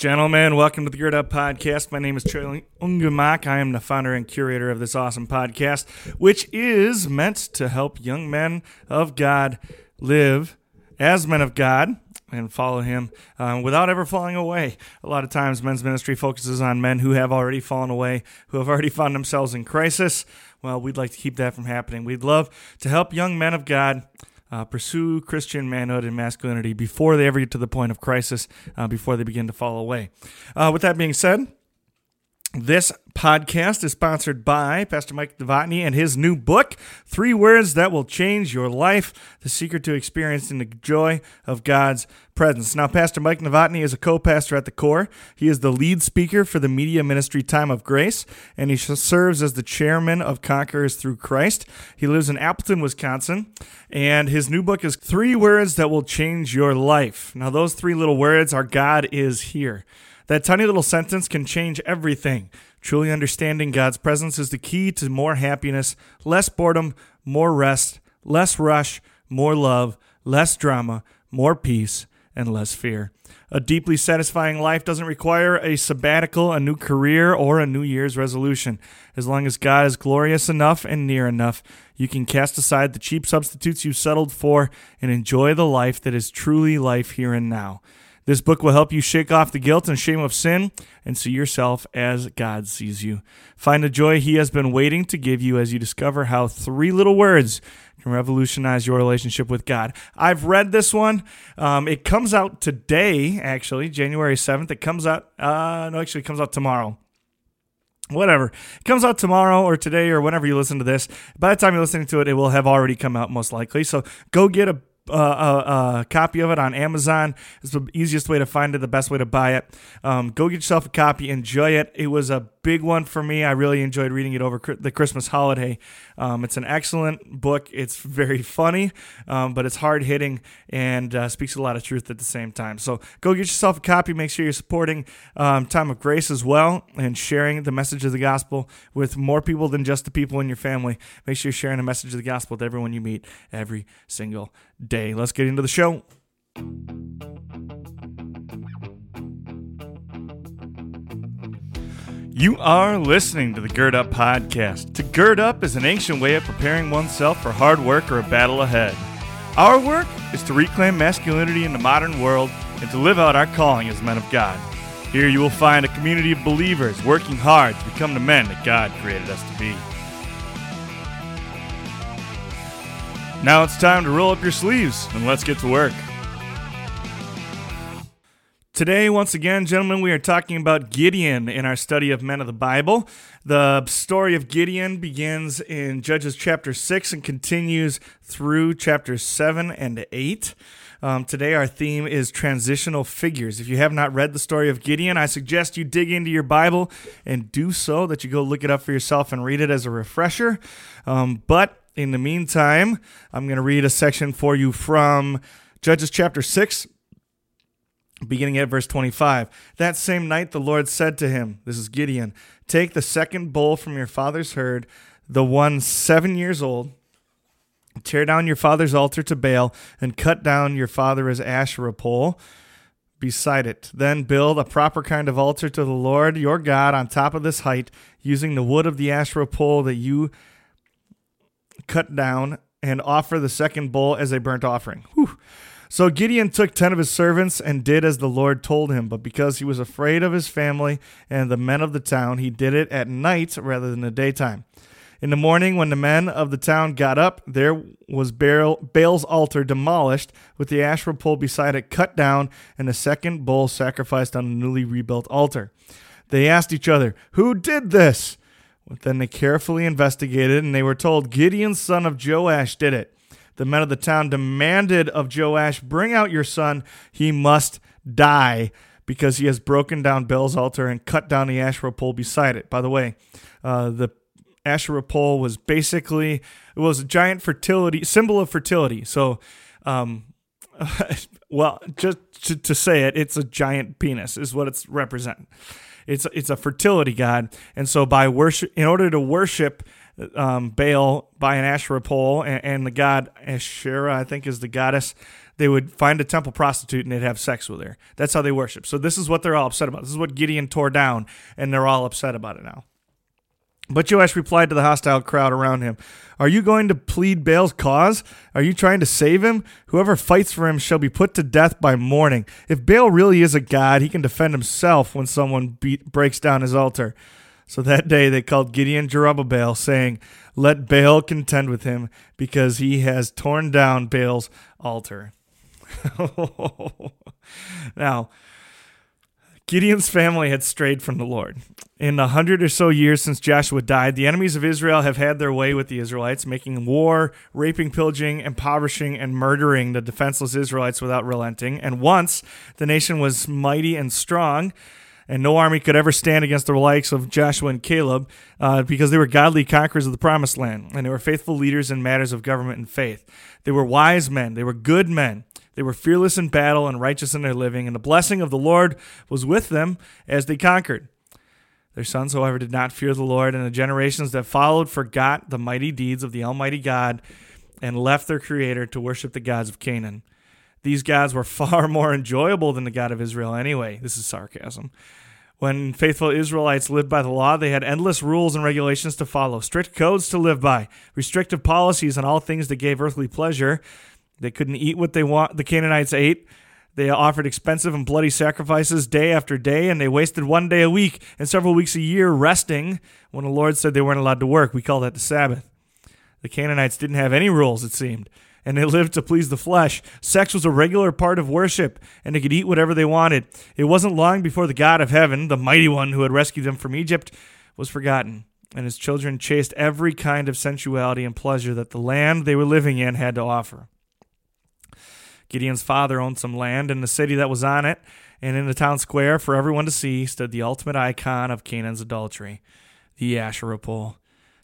Gentlemen, welcome to the Gird Up Podcast. My name is Charlie Ungemak. I am the founder and curator of this awesome podcast, which is meant to help young men of God live as men of God and follow Him um, without ever falling away. A lot of times, men's ministry focuses on men who have already fallen away, who have already found themselves in crisis. Well, we'd like to keep that from happening. We'd love to help young men of God uh, pursue Christian manhood and masculinity before they ever get to the point of crisis, uh, before they begin to fall away. Uh, with that being said, this podcast is sponsored by Pastor Mike Novotny and his new book, Three Words That Will Change Your Life The Secret to Experiencing the Joy of God's Presence. Now, Pastor Mike Novotny is a co pastor at the core. He is the lead speaker for the media ministry Time of Grace, and he serves as the chairman of Conquerors Through Christ. He lives in Appleton, Wisconsin, and his new book is Three Words That Will Change Your Life. Now, those three little words are God is here. That tiny little sentence can change everything. Truly understanding God's presence is the key to more happiness, less boredom, more rest, less rush, more love, less drama, more peace, and less fear. A deeply satisfying life doesn't require a sabbatical, a new career, or a New Year's resolution. As long as God is glorious enough and near enough, you can cast aside the cheap substitutes you've settled for and enjoy the life that is truly life here and now. This book will help you shake off the guilt and shame of sin and see yourself as God sees you. Find the joy He has been waiting to give you as you discover how three little words can revolutionize your relationship with God. I've read this one. Um, it comes out today, actually, January 7th. It comes out, uh, no, actually, it comes out tomorrow whatever. It comes out tomorrow or today or whenever you listen to this. By the time you're listening to it, it will have already come out most likely. So go get a a, a, copy of it on Amazon. It's the easiest way to find it, the best way to buy it. Um, go get yourself a copy, enjoy it. It was a big one for me. I really enjoyed reading it over the Christmas holiday. Um, it's an excellent book. It's very funny, um, but it's hard hitting and uh, speaks a lot of truth at the same time. So go get yourself a copy. Make sure you're supporting um, Time of Grace as well and sharing the message of the gospel with more people than just the people in your family. Make sure you're sharing the message of the gospel with everyone you meet every single day. Let's get into the show. You are listening to the Gird Up Podcast. To gird up is an ancient way of preparing oneself for hard work or a battle ahead. Our work is to reclaim masculinity in the modern world and to live out our calling as men of God. Here you will find a community of believers working hard to become the men that God created us to be. Now it's time to roll up your sleeves and let's get to work. Today, once again, gentlemen, we are talking about Gideon in our study of men of the Bible. The story of Gideon begins in Judges chapter 6 and continues through chapters 7 and 8. Um, today, our theme is transitional figures. If you have not read the story of Gideon, I suggest you dig into your Bible and do so, that you go look it up for yourself and read it as a refresher. Um, but in the meantime, I'm going to read a section for you from Judges chapter 6, beginning at verse 25. That same night the Lord said to him, This is Gideon, take the second bull from your father's herd, the one seven years old, tear down your father's altar to Baal, and cut down your father's Asherah pole beside it. Then build a proper kind of altar to the Lord your God on top of this height, using the wood of the Asherah pole that you cut down, and offer the second bull as a burnt offering. Whew. So Gideon took ten of his servants and did as the Lord told him. But because he was afraid of his family and the men of the town, he did it at night rather than the daytime. In the morning, when the men of the town got up, there was Baal's altar demolished, with the Asherah pole beside it cut down, and a second bull sacrificed on the newly rebuilt altar. They asked each other, Who did this? Then they carefully investigated, and they were told, Gideon, son of Joash, did it the men of the town demanded of Joash, Bring out your son, he must die, because he has broken down Baal's altar and cut down the Asherah pole beside it. By the way, uh, the Asherah pole was basically it was a giant fertility symbol of fertility. So, um, well, just to, to, say it, it's a giant penis is what it's represent. It's it's a fertility god, and so by worship, in order to worship um, Baal by an Asherah pole, and, and, the god Asherah, I think, is the goddess they would find a temple prostitute and they'd have sex with her. That's how they worship. So this is what they're all upset about. This is what Gideon tore down, and they're all upset about it now. But Joash replied to the hostile crowd around him Are you going to plead Baal's cause? Are you trying to save him? Whoever fights for him shall be put to death by morning. If Baal really is a god, he can defend himself when someone beat, breaks down his altar. So that day they called Gideon Jerubbaal, saying, Let Baal contend with him, because he has torn down Baal's altar. now, Gideon's family had strayed from the Lord. In the hundred or so years since Joshua died, the enemies of Israel have had their way with the Israelites, making war, raping, pillaging, impoverishing, and murdering the defenseless Israelites without relenting. And once the nation was mighty and strong, and no army could ever stand against the likes of Joshua and Caleb uh, because they were godly conquerors of the promised land, and they were faithful leaders in matters of government and faith. They were wise men, they were good men. They were fearless in battle and righteous in their living, and the blessing of the Lord was with them as they conquered. Their sons, however, did not fear the Lord, and the generations that followed forgot the mighty deeds of the Almighty God and left their Creator to worship the gods of Canaan. These gods were far more enjoyable than the God of Israel anyway. This is sarcasm. When faithful Israelites lived by the law, they had endless rules and regulations to follow, strict codes to live by, restrictive policies on all things that gave earthly pleasure, they couldn't eat what they want. The Canaanites ate. They offered expensive and bloody sacrifices day after day, and they wasted one day a week and several weeks a year resting when the Lord said they weren't allowed to work. We call that the Sabbath. The Canaanites didn't have any rules, it seemed, and they lived to please the flesh. Sex was a regular part of worship, and they could eat whatever they wanted. It wasn't long before the God of heaven, the mighty one who had rescued them from Egypt, was forgotten, and his children chased every kind of sensuality and pleasure that the land they were living in had to offer. Gideon's father owned some land in the city that was on it, and in the town square for everyone to see stood the ultimate icon of Canaan's adultery, the Asherah pole.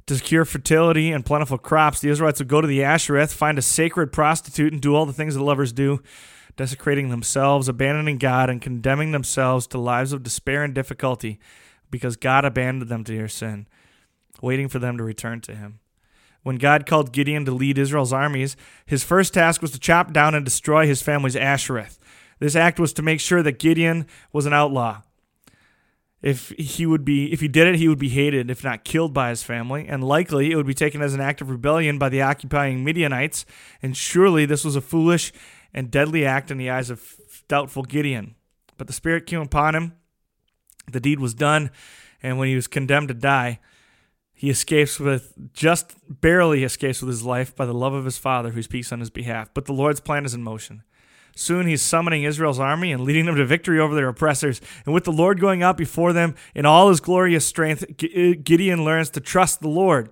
To secure fertility and plentiful crops, the Israelites would go to the Ashereth, find a sacred prostitute, and do all the things that lovers do, desecrating themselves, abandoning God, and condemning themselves to lives of despair and difficulty because God abandoned them to their sin, waiting for them to return to Him. When God called Gideon to lead Israel's armies, his first task was to chop down and destroy his family's Ashereth. This act was to make sure that Gideon was an outlaw. If he would be if he did it, he would be hated, if not killed by his family, and likely it would be taken as an act of rebellion by the occupying Midianites, and surely this was a foolish and deadly act in the eyes of doubtful Gideon. But the Spirit came upon him, the deed was done, and when he was condemned to die, he escapes with just barely escapes with his life by the love of his father who speaks on his behalf. But the Lord's plan is in motion. Soon he's summoning Israel's army and leading them to victory over their oppressors. And with the Lord going out before them in all his glorious strength, uh, Gideon learns to trust the Lord.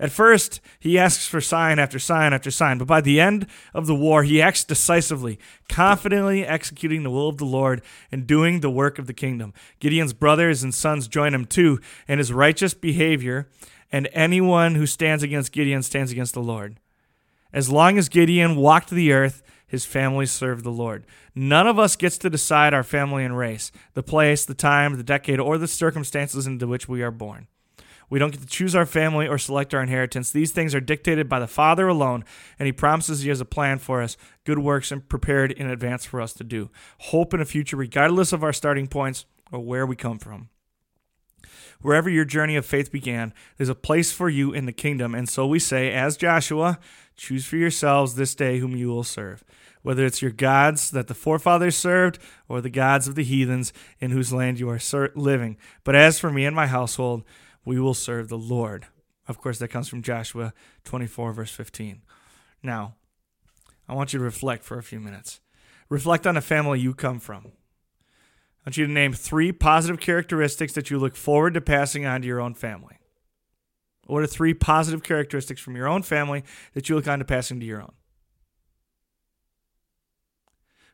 At first, he asks for sign after sign after sign, but by the end of the war, he acts decisively, confidently executing the will of the Lord and doing the work of the kingdom. Gideon's brothers and sons join him too, and his righteous behavior, and anyone who stands against Gideon stands against the Lord. As long as Gideon walked the earth, his family served the Lord. None of us gets to decide our family and race, the place, the time, the decade, or the circumstances into which we are born. We don't get to choose our family or select our inheritance. These things are dictated by the Father alone, and He promises He has a plan for us, good works and prepared in advance for us to do. Hope in a future, regardless of our starting points or where we come from. Wherever your journey of faith began, there's a place for you in the kingdom. And so we say, as Joshua, choose for yourselves this day whom you will serve. Whether it's your gods that the forefathers served or the gods of the heathens in whose land you are living. But as for me and my household, we will serve the Lord. Of course, that comes from Joshua 24, verse 15. Now, I want you to reflect for a few minutes. Reflect on the family you come from. I want you to name three positive characteristics that you look forward to passing on to your own family. What are three positive characteristics from your own family that you look on to passing to your own?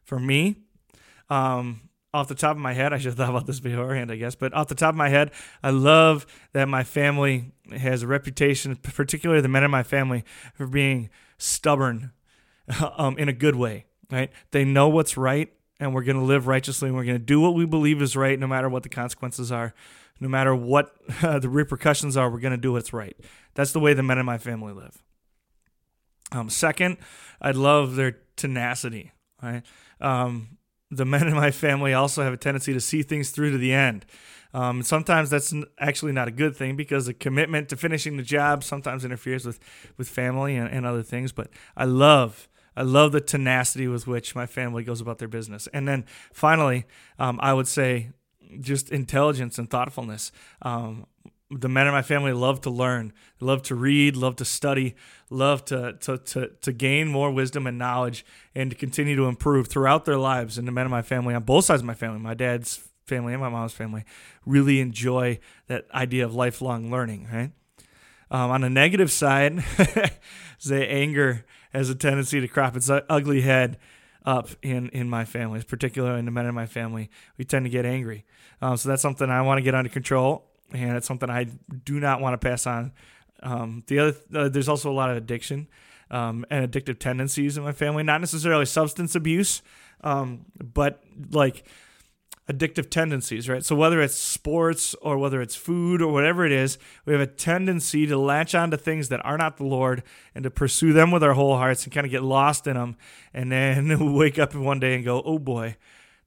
For me, um, off the top of my head, I should have thought about this beforehand, I guess, but off the top of my head, I love that my family has a reputation, particularly the men in my family, for being stubborn um, in a good way, right? They know what's right, and we're going to live righteously, and we're going to do what we believe is right, no matter what the consequences are, no matter what uh, the repercussions are, we're going to do what's right. That's the way the men in my family live. Um, second, I love their tenacity. Right. Um, the men in my family also have a tendency to see things through to the end. Um, sometimes that's actually not a good thing because the commitment to finishing the job sometimes interferes with, with family and, and other things. But I love I love the tenacity with which my family goes about their business. And then finally, um, I would say just intelligence and thoughtfulness. Um, the men in my family love to learn, love to read, love to study, love to, to, to, to gain more wisdom and knowledge and to continue to improve throughout their lives. And the men in my family, on both sides of my family, my dad's family and my mom's family, really enjoy that idea of lifelong learning, right? Um, on the negative side, the anger has a tendency to crop its ugly head up in, in my family, particularly in the men in my family. We tend to get angry. Um, so that's something I want to get under control and it's something I do not want to pass on. Um, the other, uh, there's also a lot of addiction um, and addictive tendencies in my family. Not necessarily substance abuse, um, but like addictive tendencies, right? So whether it's sports or whether it's food or whatever it is, we have a tendency to latch on to things that are not the Lord and to pursue them with our whole hearts and kind of get lost in them, and then wake up one day and go, "Oh boy."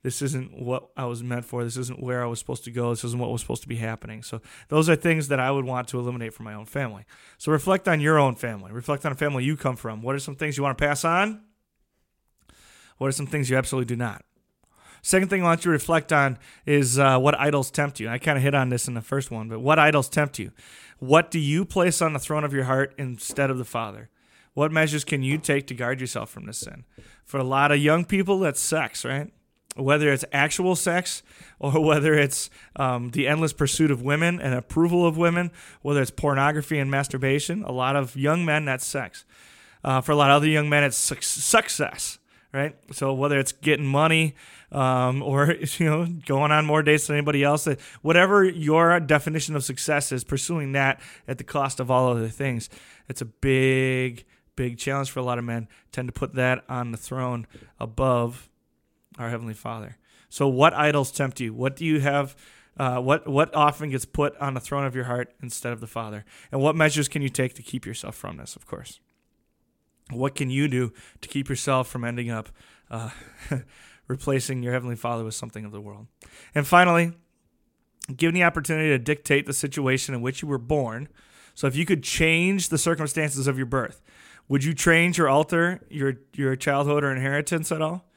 this isn't what I was meant for. This isn't where I was supposed to go. This isn't what was supposed to be happening. So those are things that I would want to eliminate from my own family. So reflect on your own family. Reflect on a family you come from. What are some things you want to pass on? What are some things you absolutely do not? Second thing I want you to reflect on is uh, what idols tempt you. I kind of hit on this in the first one, but what idols tempt you? What do you place on the throne of your heart instead of the Father? What measures can you take to guard yourself from this sin? For a lot of young people, that's sex, right? whether it's actual sex or whether it's um, the endless pursuit of women and approval of women, whether it's pornography and masturbation, a lot of young men, that's sex. Uh, for a lot of other young men, it's su- success, right? So whether it's getting money um, or you know going on more dates than anybody else, whatever your definition of success is, pursuing that at the cost of all other things, it's a big, big challenge for a lot of men. Tend to put that on the throne above our Heavenly Father. So, what idols tempt you? What do you have? Uh, what what often gets put on the throne of your heart instead of the Father? And what measures can you take to keep yourself from this? Of course. What can you do to keep yourself from ending up uh, replacing your Heavenly Father with something of the world? And finally, given the opportunity to dictate the situation in which you were born. So, if you could change the circumstances of your birth, would you change your altar, your your childhood or inheritance at all?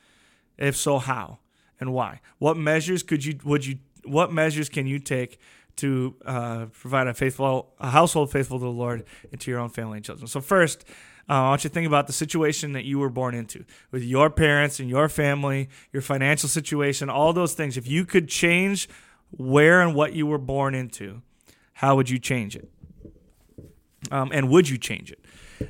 If so, how and why? What measures could you would you what measures can you take to uh, provide a faithful a household faithful to the Lord and to your own family and children? So first, uh, I want you to think about the situation that you were born into with your parents and your family, your financial situation, all those things. If you could change where and what you were born into, how would you change it? Um, and would you change it?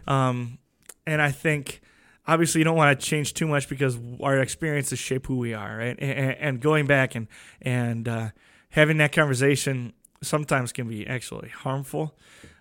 Um, and I think obviously you don't want to change too much because our experiences shape who we are, right? And, going back and and uh, having that conversation sometimes can be actually harmful.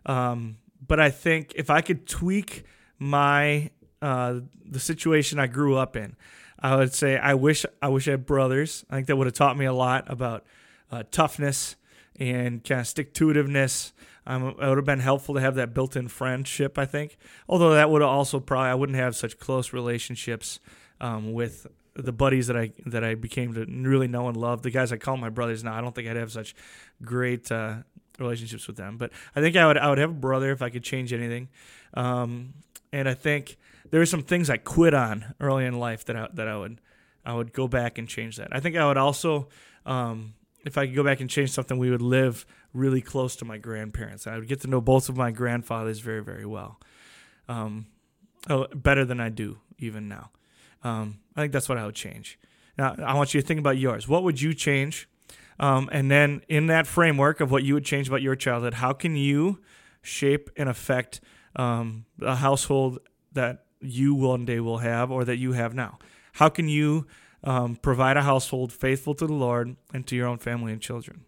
Um, but I think if I could tweak my uh, the situation I grew up in, I would say I wish I wish I had brothers. I think that would have taught me a lot about uh, toughness and kind of stick to itiveness. Um, it would have been helpful to have that built-in friendship. I think, although that would have also probably I wouldn't have such close relationships um, with the buddies that I that I became to really know and love. The guys I call my brothers now, I don't think I'd have such great uh, relationships with them. But I think I would I would have a brother if I could change anything. Um, and I think there are some things I quit on early in life that I, that I would I would go back and change that. I think I would also um, if I could go back and change something, we would live really close to my grandparents. I would get to know both of my grandfathers very, very well, um, oh, better than I do even now. Um, I think that's what I would change. Now, I want you to think about yours. What would you change? Um, and then, in that framework of what you would change about your childhood, how can you shape and affect um, a household that you one day will have or that you have now? How can you um, provide a household faithful to the Lord and to your own family and children?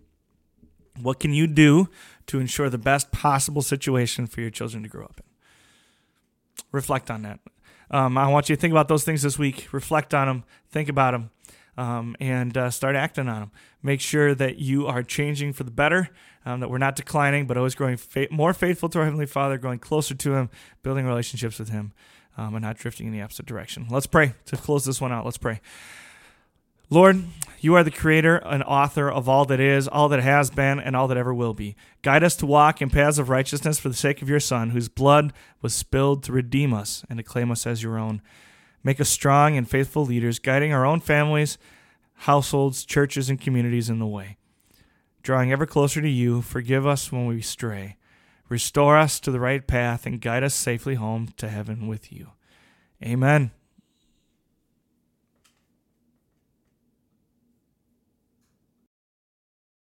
What can you do to ensure the best possible situation for your children to grow up in? Reflect on that. Um, I want you to think about those things this week. Reflect on them. Think about them. Um, and uh, start acting on them. Make sure that you are changing for the better, um, that we're not declining, but always growing fa- more faithful to our Heavenly Father, growing closer to Him, building relationships with Him. um, and not drifting in the opposite direction. Let's pray to close this one out. Let's pray. Lord, you are the creator and author of all that is, all that has been, and all that ever will be. Guide us to walk in paths of righteousness for the sake of your Son, whose blood was spilled to redeem us and to claim us as your own. Make us strong and faithful leaders, guiding our own families, households, churches, and communities in the way. Drawing ever closer to you, forgive us when we stray. Restore us to the right path and guide us safely home to heaven with you. Amen.